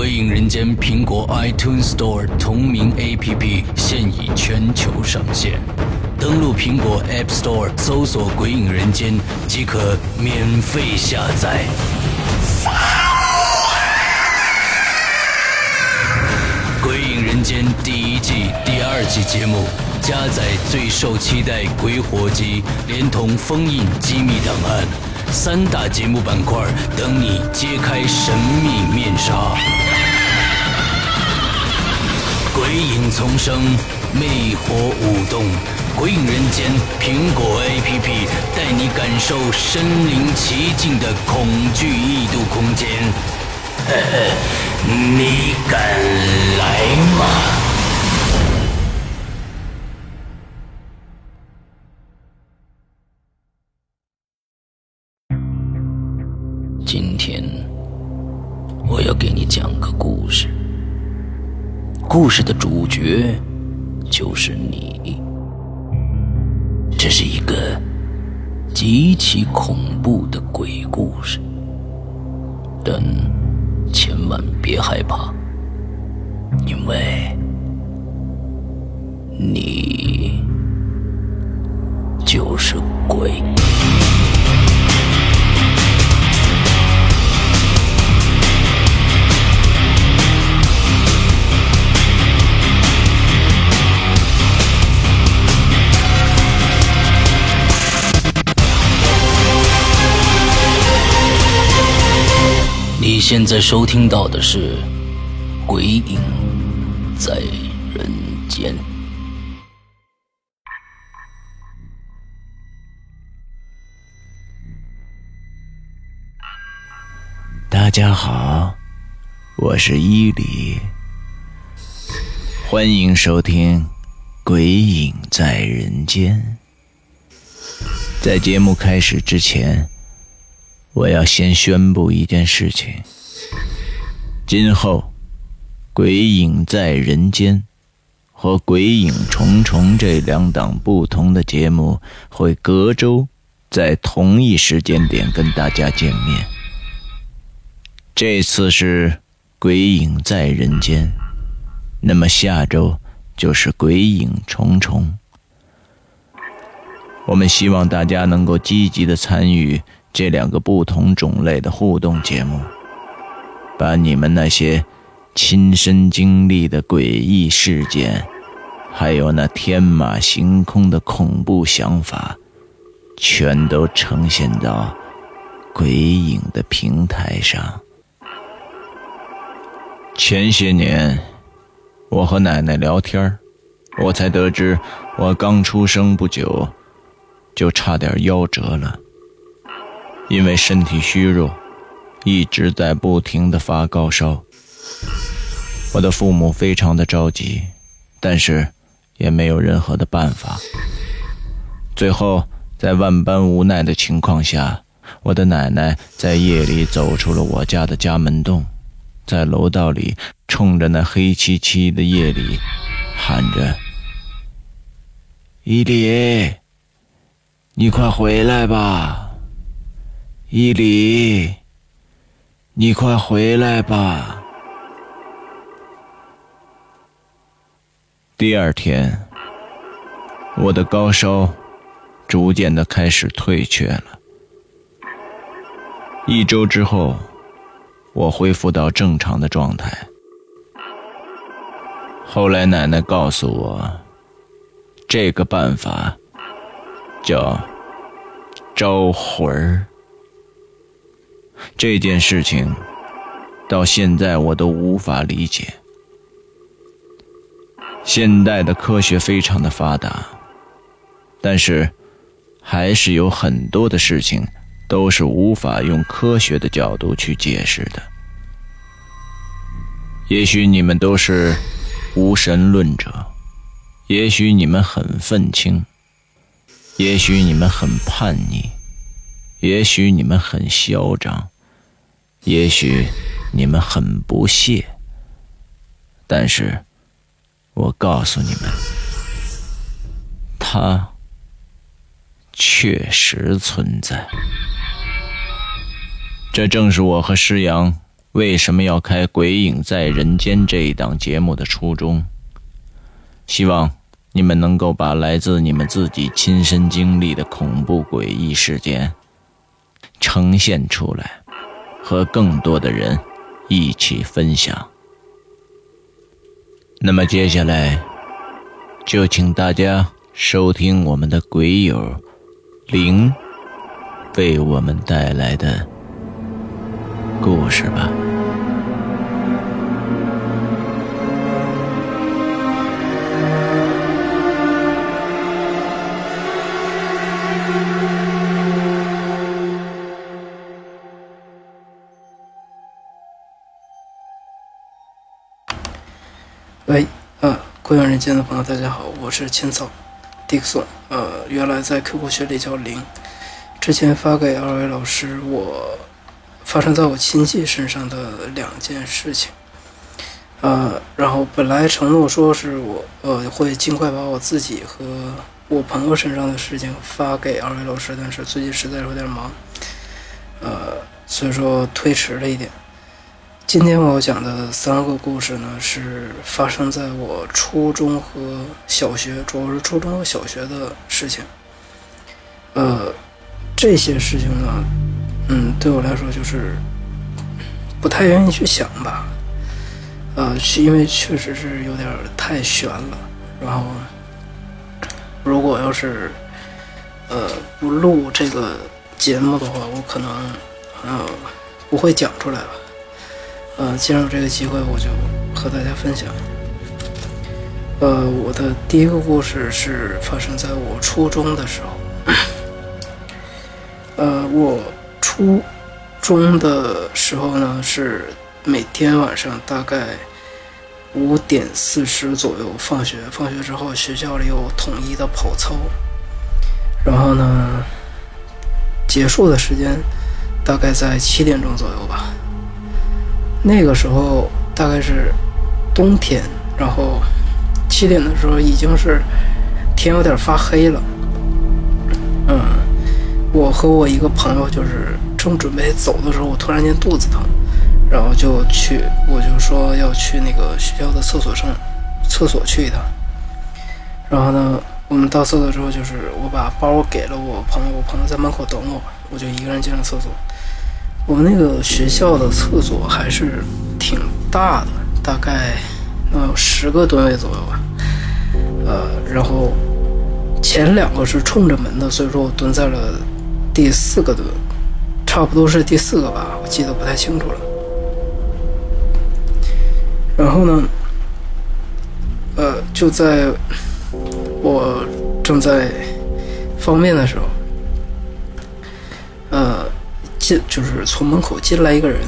鬼影人间》苹果 iTunes Store 同名 APP 现已全球上线，登录苹果 App Store 搜索“鬼影人间”即可免费下载。《鬼影人间》第一季、第二季节目加载最受期待《鬼火集》，连同封印机密档案三大节目板块，等你揭开神秘面纱。鬼影丛生，魅火舞动，《鬼影人间》苹果 APP 带你感受身临其境的恐惧异度空间。呵呵，你敢来吗？故事的主角就是你。这是一个极其恐怖的鬼故事，但千万别害怕，因为你就是鬼。你现在收听到的是《鬼影在人间》。大家好，我是伊犁，欢迎收听《鬼影在人间》。在节目开始之前，我要先宣布一件事情：今后，《鬼影在人间》和《鬼影重重》这两档不同的节目会隔周在同一时间点跟大家见面。这次是《鬼影在人间》，那么下周就是《鬼影重重》。我们希望大家能够积极的参与这两个不同种类的互动节目，把你们那些亲身经历的诡异事件，还有那天马行空的恐怖想法，全都呈现到鬼影的平台上。前些年，我和奶奶聊天我才得知，我刚出生不久，就差点夭折了。因为身体虚弱，一直在不停的发高烧。我的父母非常的着急，但是也没有任何的办法。最后，在万般无奈的情况下，我的奶奶在夜里走出了我家的家门洞。在楼道里，冲着那黑漆漆的夜里，喊着：“伊犁，你快回来吧！伊犁，你快回来吧！”第二天，我的高烧逐渐的开始退却了。一周之后。我恢复到正常的状态。后来奶奶告诉我，这个办法叫招魂儿。这件事情到现在我都无法理解。现代的科学非常的发达，但是还是有很多的事情。都是无法用科学的角度去解释的。也许你们都是无神论者，也许你们很愤青，也许你们很叛逆，也许你们很嚣张，也许你们很不屑。但是，我告诉你们，它确实存在。这正是我和施阳为什么要开《鬼影在人间》这一档节目的初衷。希望你们能够把来自你们自己亲身经历的恐怖诡异事件呈现出来，和更多的人一起分享。那么接下来，就请大家收听我们的鬼友灵为我们带来的故事吧。贵人间的朋友，大家好，我是青草，Dixon，呃，原来在 QQ 群里叫零，之前发给二位老师我发生在我亲戚身上的两件事情，呃，然后本来承诺说是我呃会尽快把我自己和我朋友身上的事情发给二位老师，但是最近实在有点忙，呃，所以说推迟了一点。今天我要讲的三个故事呢，是发生在我初中和小学，主要是初中和小学的事情。呃，这些事情呢，嗯，对我来说就是不太愿意去想吧。呃，是因为确实是有点太悬了。然后，如果要是呃不录这个节目的话，我可能呃不会讲出来了。呃，既然有这个机会，我就和大家分享。呃，我的第一个故事是发生在我初中的时候。呃，我初中的时候呢，是每天晚上大概五点四十左右放学，放学之后学校里有统一的跑操，然后呢，结束的时间大概在七点钟左右吧。那个时候大概是冬天，然后七点的时候已经是天有点发黑了。嗯，我和我一个朋友就是正准备走的时候，我突然间肚子疼，然后就去，我就说要去那个学校的厕所上厕所去一趟。然后呢，我们到厕所之后，就是我把包给了我朋友，我朋友在门口等我，我就一个人进了厕所。我们那个学校的厕所还是挺大的，大概能有十个蹲位左右吧。呃，然后前两个是冲着门的，所以说我蹲在了第四个蹲，差不多是第四个吧，我记得不太清楚了。然后呢，呃，就在我正在方便的时候，呃。进就是从门口进来一个人，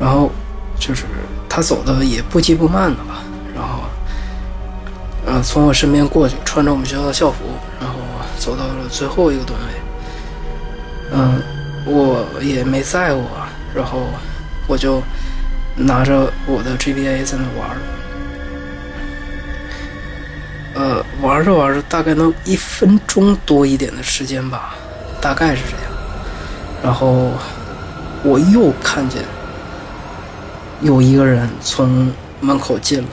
然后就是他走的也不急不慢的吧，然后，呃，从我身边过去，穿着我们学校的校服，然后走到了最后一个蹲位，嗯，我也没在乎，然后我就拿着我的 GBA 在那玩呃，玩着玩着，大概能一分钟多一点的时间吧，大概是这样。然后我又看见有一个人从门口进来，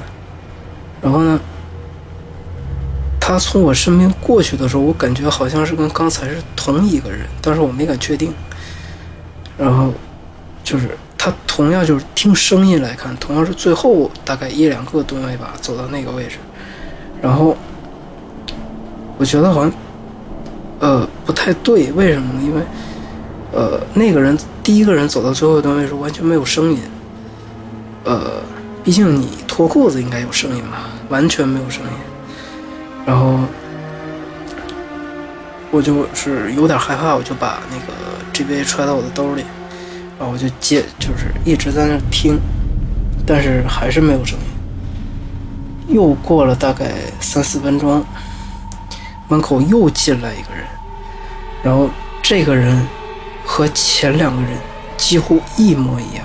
然后呢，他从我身边过去的时候，我感觉好像是跟刚才是同一个人，但是我没敢确定。然后就是他同样就是听声音来看，同样是最后大概一两个吨位吧，走到那个位置，然后我觉得好像呃不太对，为什么呢？因为呃，那个人第一个人走到最后一段位时候完全没有声音。呃，毕竟你脱裤子应该有声音吧？完全没有声音。然后我就是有点害怕，我就把那个 GBA 揣到我的兜里，然后我就接，就是一直在那听，但是还是没有声音。又过了大概三四分钟，门口又进来一个人，然后这个人。和前两个人几乎一模一样，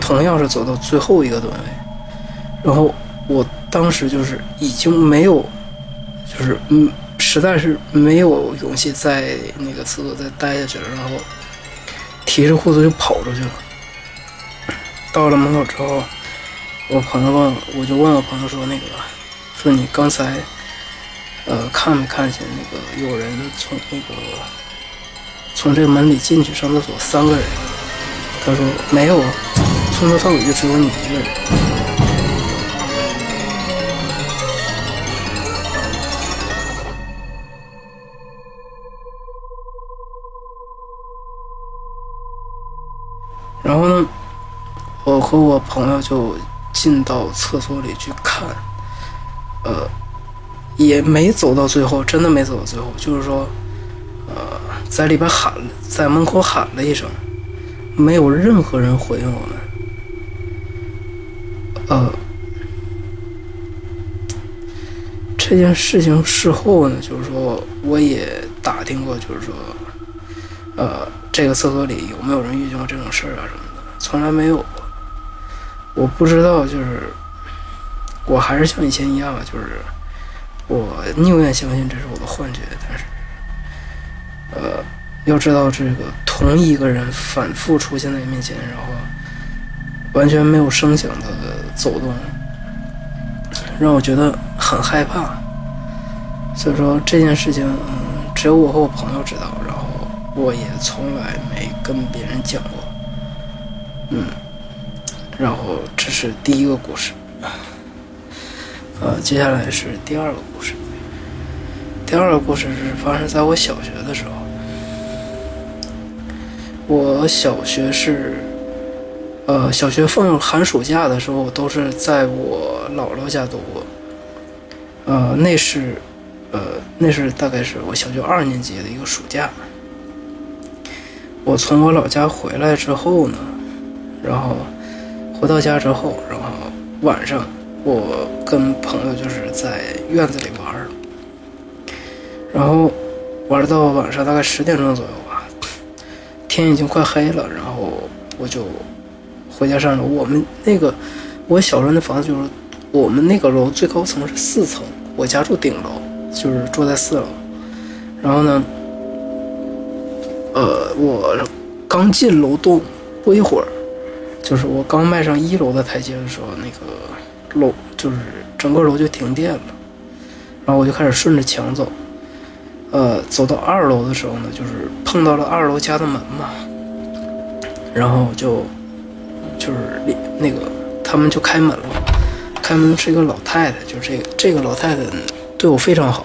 同样是走到最后一个段位，然后我当时就是已经没有，就是嗯，实在是没有勇气在那个厕所再待下去了，然后提着裤子就跑出去了。到了门口之后，我朋友问，我就问我朋友说那个，说你刚才，呃，看没看见那个有人从那个从这个门里进去上厕所三个人？他说没有啊，从头到尾就只有你一个人。然后呢，我和我朋友就进到厕所里去看，呃，也没走到最后，真的没走到最后。就是说，呃，在里边喊，在门口喊了一声，没有任何人回应我们。呃，这件事情事后呢，就是说我也打听过，就是说，呃。这个厕所里有没有人遇见过这种事儿啊什么的？从来没有过。我不知道，就是我还是像以前一样，就是我宁愿相信这是我的幻觉。但是，呃，要知道这个同一个人反复出现在你面前，然后完全没有声响的走动，让我觉得很害怕。所以说这件事情，只有我和我朋友知道。然后我也从来没跟别人讲过，嗯，然后这是第一个故事，呃，接下来是第二个故事。第二个故事是发生在我小学的时候。我小学是，呃，小学放寒暑假的时候都是在我姥姥家度过，呃，那是，呃，那是大概是我小学二年级的一个暑假。我从我老家回来之后呢，然后回到家之后，然后晚上我跟朋友就是在院子里玩，然后玩到晚上大概十点钟左右吧，天已经快黑了，然后我就回家上楼。我们那个我小时候那房子就是我们那个楼最高层是四层，我家住顶楼，就是住在四楼，然后呢。呃，我刚进楼栋不一会儿，就是我刚迈上一楼的台阶的时候，那个楼就是整个楼就停电了，然后我就开始顺着墙走，呃，走到二楼的时候呢，就是碰到了二楼家的门嘛，然后就就是那个他们就开门了，开门是一个老太太，就是这个这个老太太对我非常好。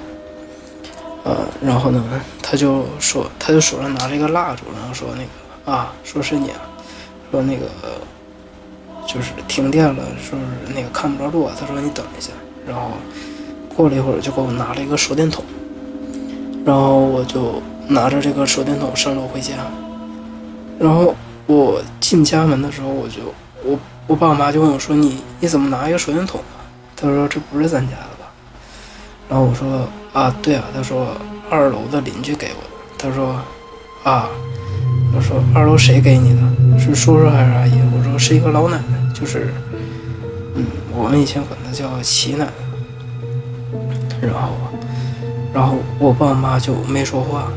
呃，然后呢，他就说，他就手上拿着一个蜡烛，然后说那个啊，说是你啊，说那个就是停电了，说是那个看不着路啊，他说你等一下，然后过了一会儿就给我拿了一个手电筒，然后我就拿着这个手电筒上楼回家，然后我进家门的时候，我就我我爸我妈就问我说你你怎么拿一个手电筒啊？他说这不是咱家的吧？然后我说。啊，对啊，他说二楼的邻居给我的。他说，啊，我说二楼谁给你的？是叔叔还是阿姨？我说是一个老奶奶，就是，嗯，我们以前管她叫齐奶奶。然后，然后我爸妈就没说话。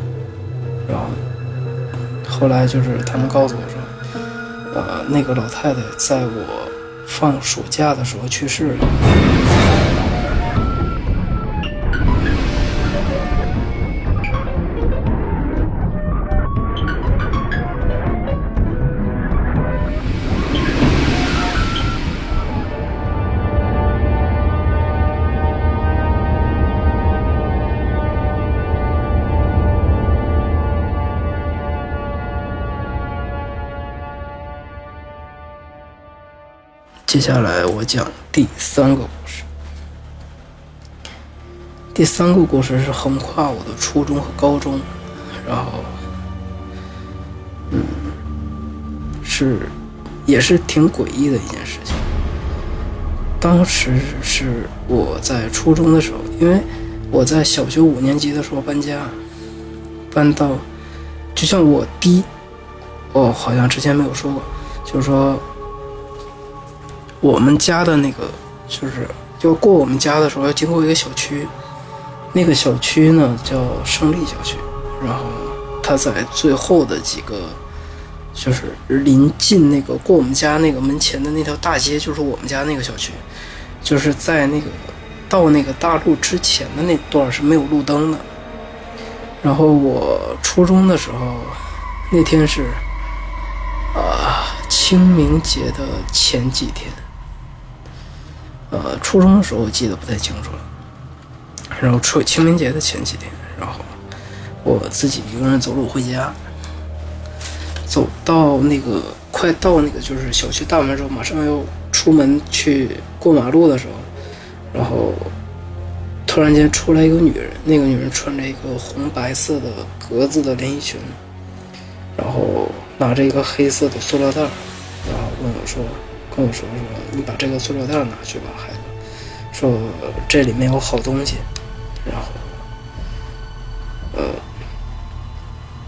然后，后来就是他们告诉我说，呃，那个老太太在我放暑假的时候去世了。接下来我讲第三个故事。第三个故事是横跨我的初中和高中，然后，嗯，是也是挺诡异的一件事情。当时是我在初中的时候，因为我在小学五年级的时候搬家，搬到，就像我弟，哦，好像之前没有说过，就是说。我们家的那个就是要过我们家的时候要经过一个小区，那个小区呢叫胜利小区，然后它在最后的几个就是临近那个过我们家那个门前的那条大街，就是我们家那个小区，就是在那个到那个大路之前的那段是没有路灯的。然后我初中的时候，那天是啊清明节的前几天，呃初中的时候我记得不太清楚了。然后出清明节的前几天，然后我自己一个人走路回家。走到那个快到那个就是小区大门的时候，马上要出门去过马路的时候，然后突然间出来一个女人，那个女人穿着一个红白色的格子的连衣裙，然后拿着一个黑色的塑料袋，然后问我说：“跟我说说，你把这个塑料袋拿去吧，孩子，说这里面有好东西。”然后，呃。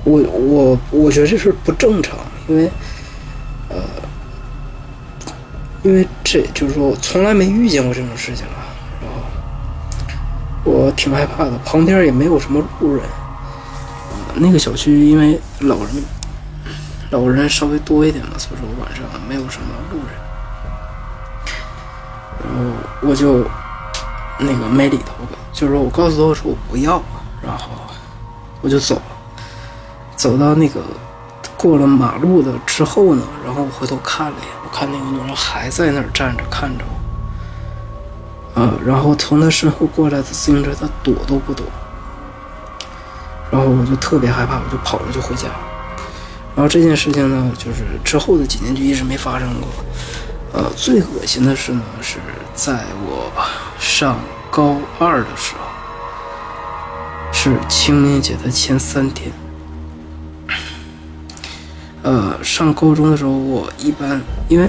我我我觉得这事不正常，因为，呃，因为这就是说我从来没遇见过这种事情啊，然后我挺害怕的，旁边也没有什么路人，那个小区因为老人老人稍微多一点嘛，所以说晚上没有什么路人，然后我就那个没理他，就是说我告诉他我说我不要，然后我就走了。走到那个过了马路的之后呢，然后我回头看了一眼，我看那个女人还在那儿站着看着我，呃，然后从她身后过来的自行车，她躲都不躲，然后我就特别害怕，我就跑了就回家。然后这件事情呢，就是之后的几年就一直没发生过。呃，最恶心的是呢，是在我上高二的时候，是清明节的前三天。呃，上高中的时候，我一般因为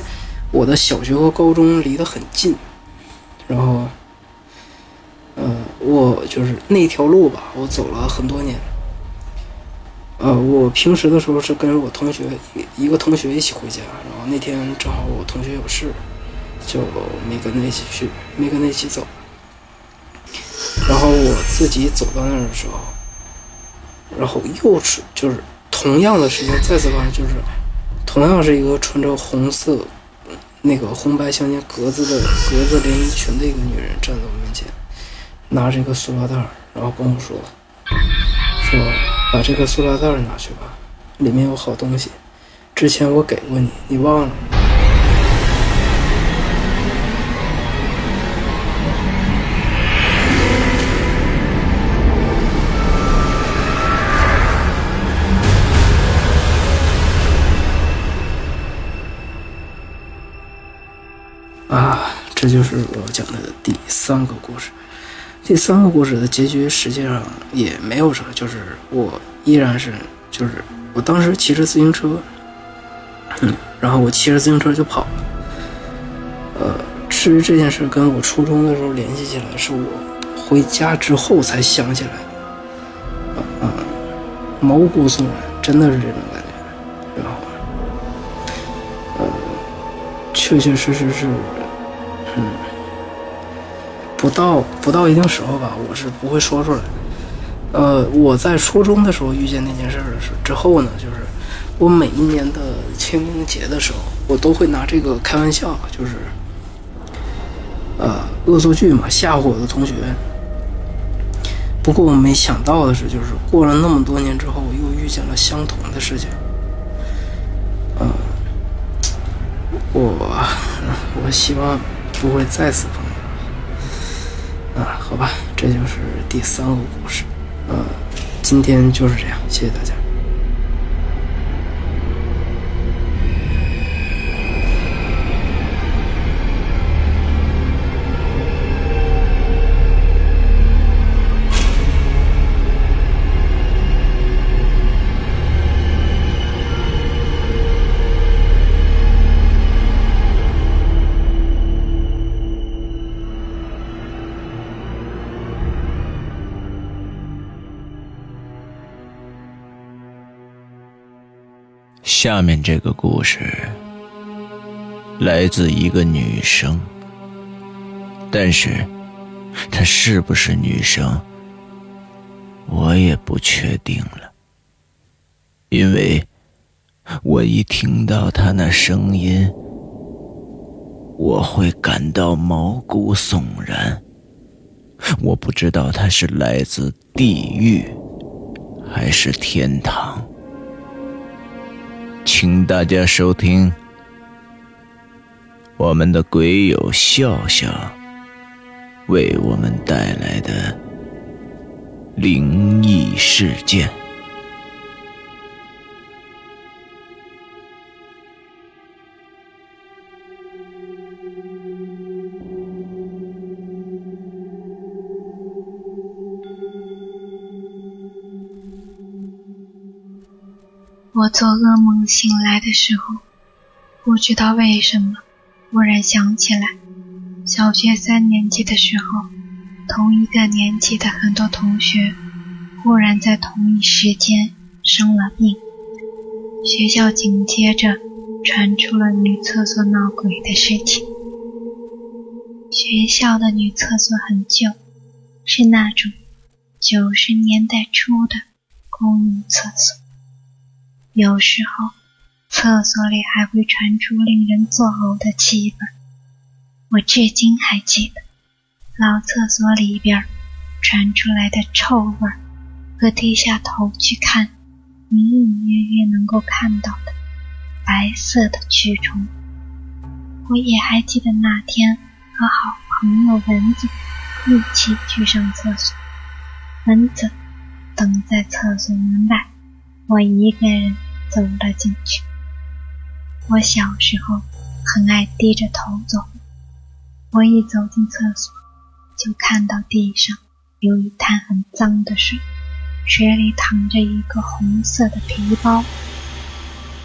我的小学和高中离得很近，然后，呃，我就是那条路吧，我走了很多年。呃，我平时的时候是跟我同学一一个同学一起回家，然后那天正好我同学有事，就没跟他一起去，没跟他一起走。然后我自己走到那儿的时候，然后又是就是。同样的时间再次发生，就是同样是一个穿着红色那个红白相间格子的格子连衣裙的一个女人站在我面前，拿着一个塑料袋，然后跟我说：“说把这个塑料袋拿去吧，里面有好东西，之前我给过你，你忘了。”啊，这就是我要讲的第三个故事。第三个故事的结局实际上也没有什么，就是我依然是，就是我当时骑着自行车，嗯，然后我骑着自行车就跑了。呃，至于这件事跟我初中的时候联系起来，是我回家之后才想起来的。啊，毛骨悚然，真的是这种感觉。然后，呃，确确实实是。嗯，不到不到一定时候吧，我是不会说出来。呃，我在初中的时候遇见那件事的时之后呢，就是我每一年的清明节的时候，我都会拿这个开玩笑，就是呃恶作剧嘛，吓唬我的同学。不过我没想到的是，就是过了那么多年之后，我又遇见了相同的事情。嗯，我 我希望。不会再次碰啊？好吧，这就是第三个故事。呃，今天就是这样，谢谢大家。下面这个故事来自一个女生，但是她是不是女生，我也不确定了，因为我一听到她那声音，我会感到毛骨悚然。我不知道她是来自地狱还是天堂。请大家收听我们的鬼友笑笑为我们带来的灵异事件。我做噩梦醒来的时候，不知道为什么，忽然想起来，小学三年级的时候，同一个年级的很多同学，忽然在同一时间生了病。学校紧接着传出了女厕所闹鬼的事情。学校的女厕所很旧，是那种九十年代初的公用厕所。有时候，厕所里还会传出令人作呕的气味。我至今还记得，老厕所里边传出来的臭味和低下头去看，隐隐约约能够看到的白色的蛆虫。我也还记得那天和好朋友蚊子一起去上厕所，蚊子等在厕所门外，我一个人。走了进去。我小时候很爱低着头走。我一走进厕所，就看到地上有一滩很脏的水，水里躺着一个红色的皮包。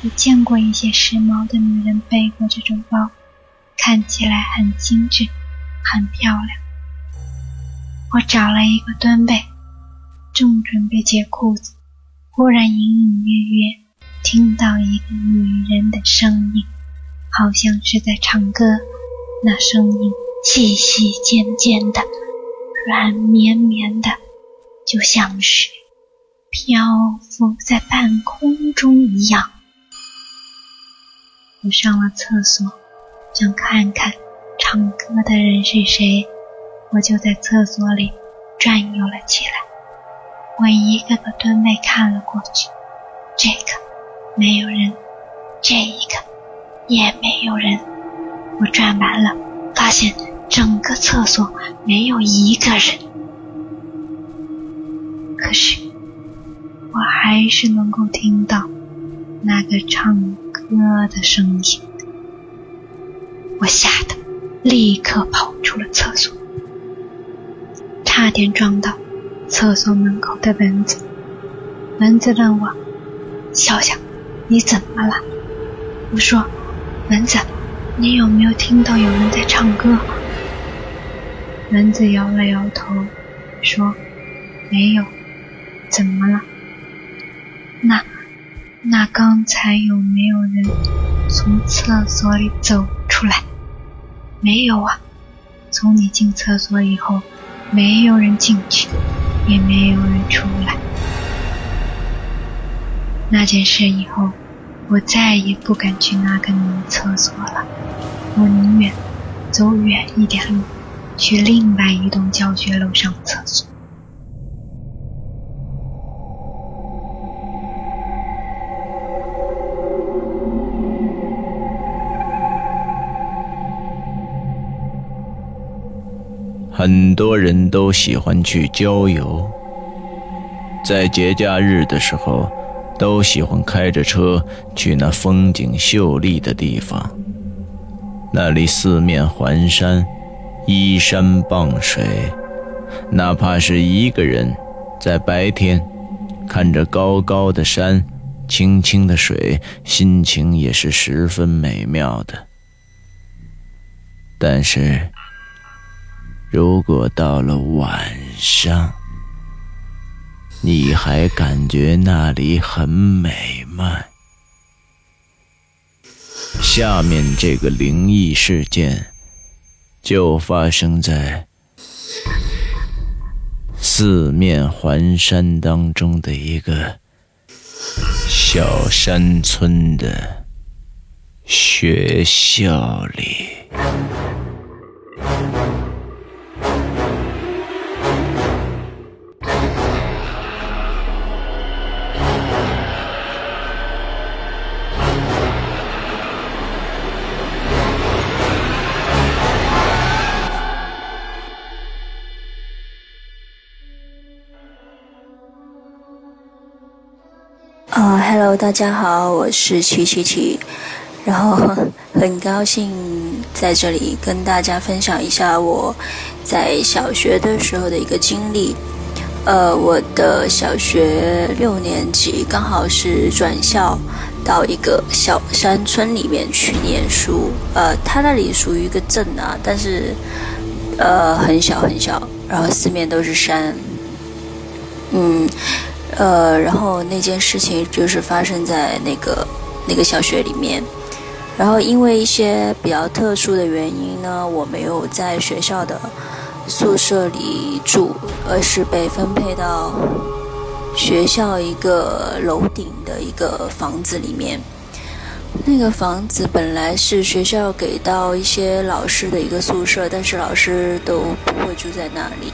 我见过一些时髦的女人背过这种包，看起来很精致，很漂亮。我找了一个蹲位，正准备解裤子，忽然隐隐约约。听到一个女人的声音，好像是在唱歌。那声音细细尖尖的，软绵绵的，就像是漂浮在半空中一样。我上了厕所，想看看唱歌的人是谁，我就在厕所里转悠了起来。我一个个蹲位看了过去，这个。没有人，这一个也没有人。我转完了，发现整个厕所没有一个人。可是，我还是能够听到那个唱歌的声音。我吓得立刻跑出了厕所，差点撞到厕所门口的蚊子。蚊子问我：“笑笑。”你怎么了？我说，蚊子，你有没有听到有人在唱歌？蚊子摇了摇头，说，没有。怎么了？那，那刚才有没有人从厕所里走出来？没有啊。从你进厕所以后，没有人进去，也没有人出来。那件事以后，我再也不敢去那个女厕所了。我宁愿走远一点路，去另外一栋教学楼上厕所。很多人都喜欢去郊游，在节假日的时候。都喜欢开着车去那风景秀丽的地方，那里四面环山，依山傍水，哪怕是一个人在白天看着高高的山、清清的水，心情也是十分美妙的。但是，如果到了晚上，你还感觉那里很美吗？下面这个灵异事件就发生在四面环山当中的一个小。山村的学校里。大家好，我是七七七，然后 很高兴在这里跟大家分享一下我在小学的时候的一个经历。呃，我的小学六年级刚好是转校到一个小山村里面去念书。呃，它那里属于一个镇啊，但是呃很小很小，然后四面都是山。嗯。呃，然后那件事情就是发生在那个那个小学里面，然后因为一些比较特殊的原因呢，我没有在学校的宿舍里住，而是被分配到学校一个楼顶的一个房子里面。那个房子本来是学校给到一些老师的一个宿舍，但是老师都不会住在那里。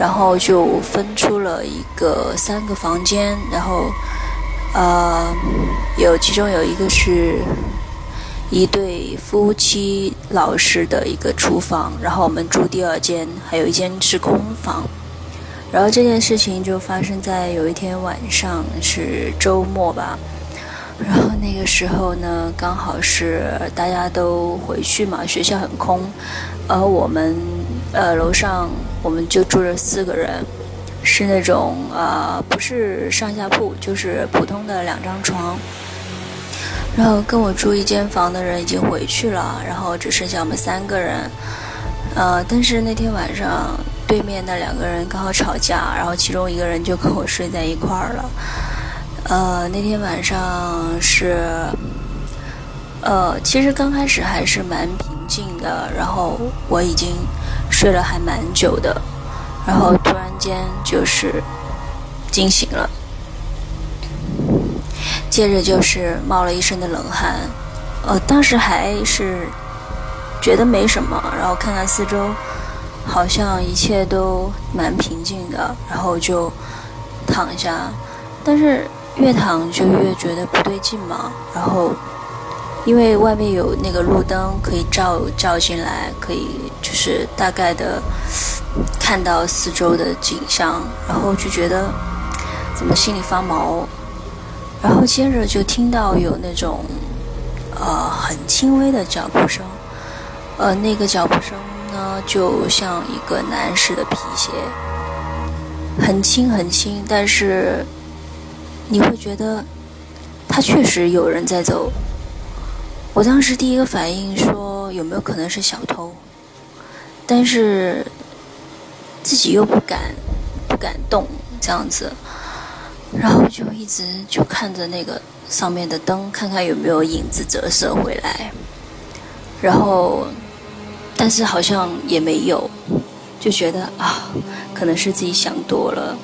然后就分出了一个三个房间，然后，呃，有其中有一个是一对夫妻老师的一个厨房，然后我们住第二间，还有一间是空房。然后这件事情就发生在有一天晚上，是周末吧。然后那个时候呢，刚好是大家都回去嘛，学校很空，而我们呃楼上。我们就住着四个人，是那种呃，不是上下铺，就是普通的两张床。然后跟我住一间房的人已经回去了，然后只剩下我们三个人。呃，但是那天晚上对面那两个人刚好吵架，然后其中一个人就跟我睡在一块儿了。呃，那天晚上是，呃，其实刚开始还是蛮平静的，然后我已经。睡了还蛮久的，然后突然间就是惊醒了，接着就是冒了一身的冷汗，呃，当时还是觉得没什么，然后看看四周，好像一切都蛮平静的，然后就躺下，但是越躺就越觉得不对劲嘛，然后。因为外面有那个路灯可以照照进来，可以就是大概的看到四周的景象，然后就觉得怎么心里发毛，然后接着就听到有那种呃很轻微的脚步声，呃那个脚步声呢就像一个男士的皮鞋，很轻很轻，但是你会觉得他确实有人在走。我当时第一个反应说有没有可能是小偷，但是自己又不敢不敢动这样子，然后就一直就看着那个上面的灯，看看有没有影子折射回来，然后但是好像也没有，就觉得啊可能是自己想多了，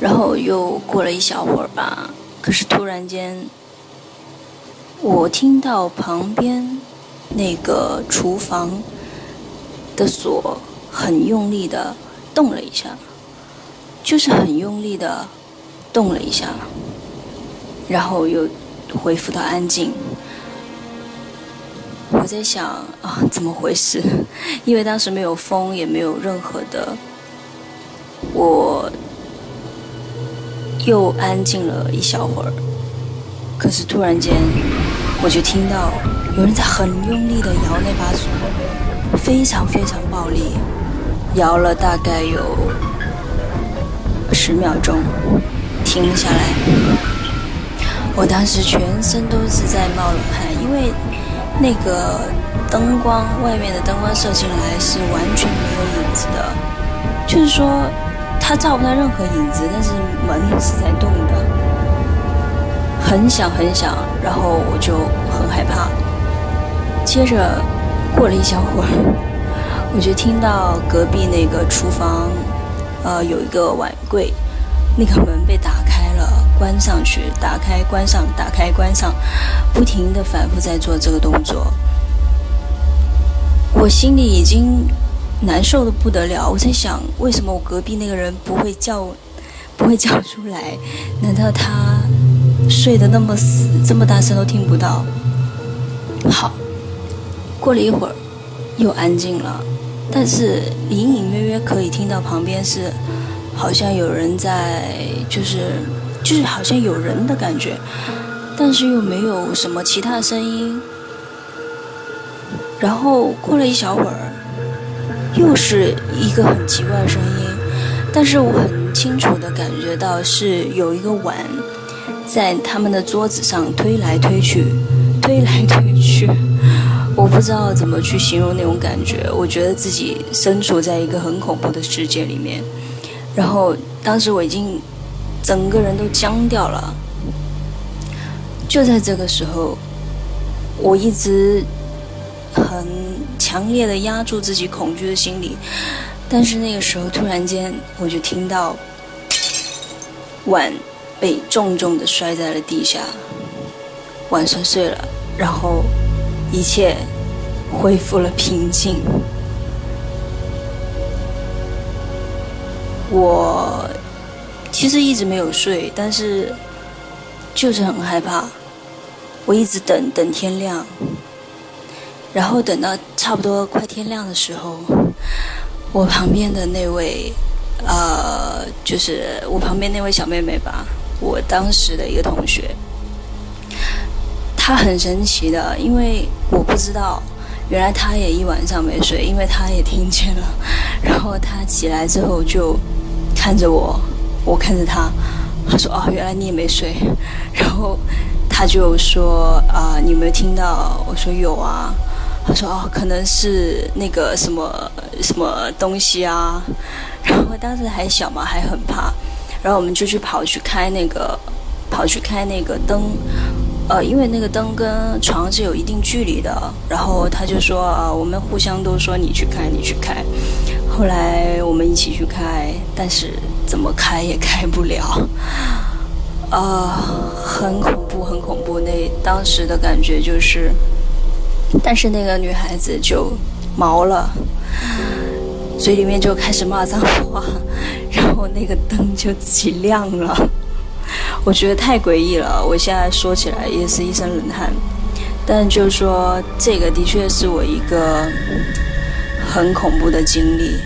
然后又过了一小会儿吧，可是突然间。我听到旁边那个厨房的锁很用力的动了一下，就是很用力的动了一下，然后又恢复到安静。我在想啊，怎么回事？因为当时没有风，也没有任何的，我又安静了一小会儿，可是突然间。我就听到有人在很用力的摇那把锁，非常非常暴力，摇了大概有十秒钟，停了下来。我当时全身都是在冒冷汗，因为那个灯光外面的灯光射进来是完全没有影子的，就是说它照不到任何影子，但是门是在动的。很响很响，然后我就很害怕。接着过了一小会儿，我就听到隔壁那个厨房，呃，有一个碗柜，那个门被打开了，关上去，打开关上，打开关上，不停的反复在做这个动作。我心里已经难受的不得了，我在想，为什么我隔壁那个人不会叫，不会叫出来？难道他睡得那么死，这么大声都听不到？好，过了一会儿，又安静了，但是隐隐约约可以听到旁边是，好像有人在，就是就是好像有人的感觉，但是又没有什么其他声音。然后过了一小会儿，又是一个很奇怪的声音，但是我很清楚的感觉到是有一个碗在他们的桌子上推来推去。推来推去，我不知道怎么去形容那种感觉。我觉得自己身处在一个很恐怖的世界里面，然后当时我已经整个人都僵掉了。就在这个时候，我一直很强烈的压住自己恐惧的心理，但是那个时候突然间，我就听到碗被重重的摔在了地下。碗摔碎了，然后一切恢复了平静。我其实一直没有睡，但是就是很害怕。我一直等等天亮，然后等到差不多快天亮的时候，我旁边的那位，呃，就是我旁边那位小妹妹吧，我当时的一个同学。他很神奇的，因为我不知道，原来他也一晚上没睡，因为他也听见了。然后他起来之后就看着我，我看着他，他说：“哦，原来你也没睡。”然后他就说：“啊，你有没有听到？”我说：“有啊。”他说：“哦，可能是那个什么什么东西啊。”然后当时还小嘛，还很怕。然后我们就去跑去开那个，跑去开那个灯。呃，因为那个灯跟床是有一定距离的，然后他就说啊，我们互相都说你去开，你去开。后来我们一起去开，但是怎么开也开不了，啊，很恐怖，很恐怖。那当时的感觉就是，但是那个女孩子就毛了，嘴里面就开始骂脏话，然后那个灯就自己亮了。我觉得太诡异了，我现在说起来也是一身冷汗。但就是说，这个的确是我一个很恐怖的经历。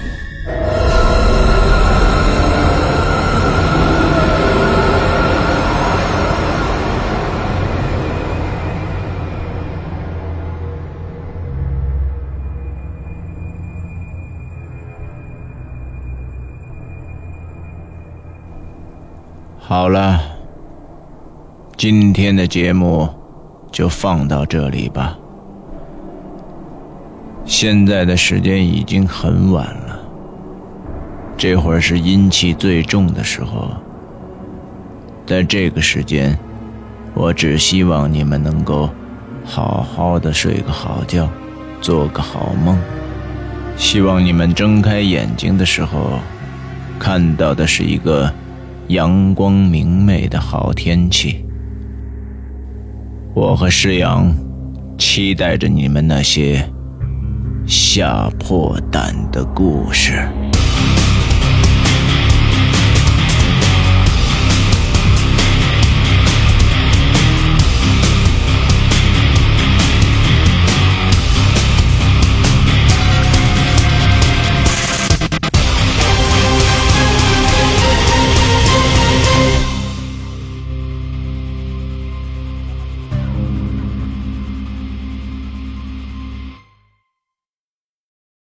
好了。今天的节目就放到这里吧。现在的时间已经很晚了，这会儿是阴气最重的时候。在这个时间，我只希望你们能够好好的睡个好觉，做个好梦。希望你们睁开眼睛的时候，看到的是一个阳光明媚的好天气。我和诗阳期待着你们那些吓破胆的故事。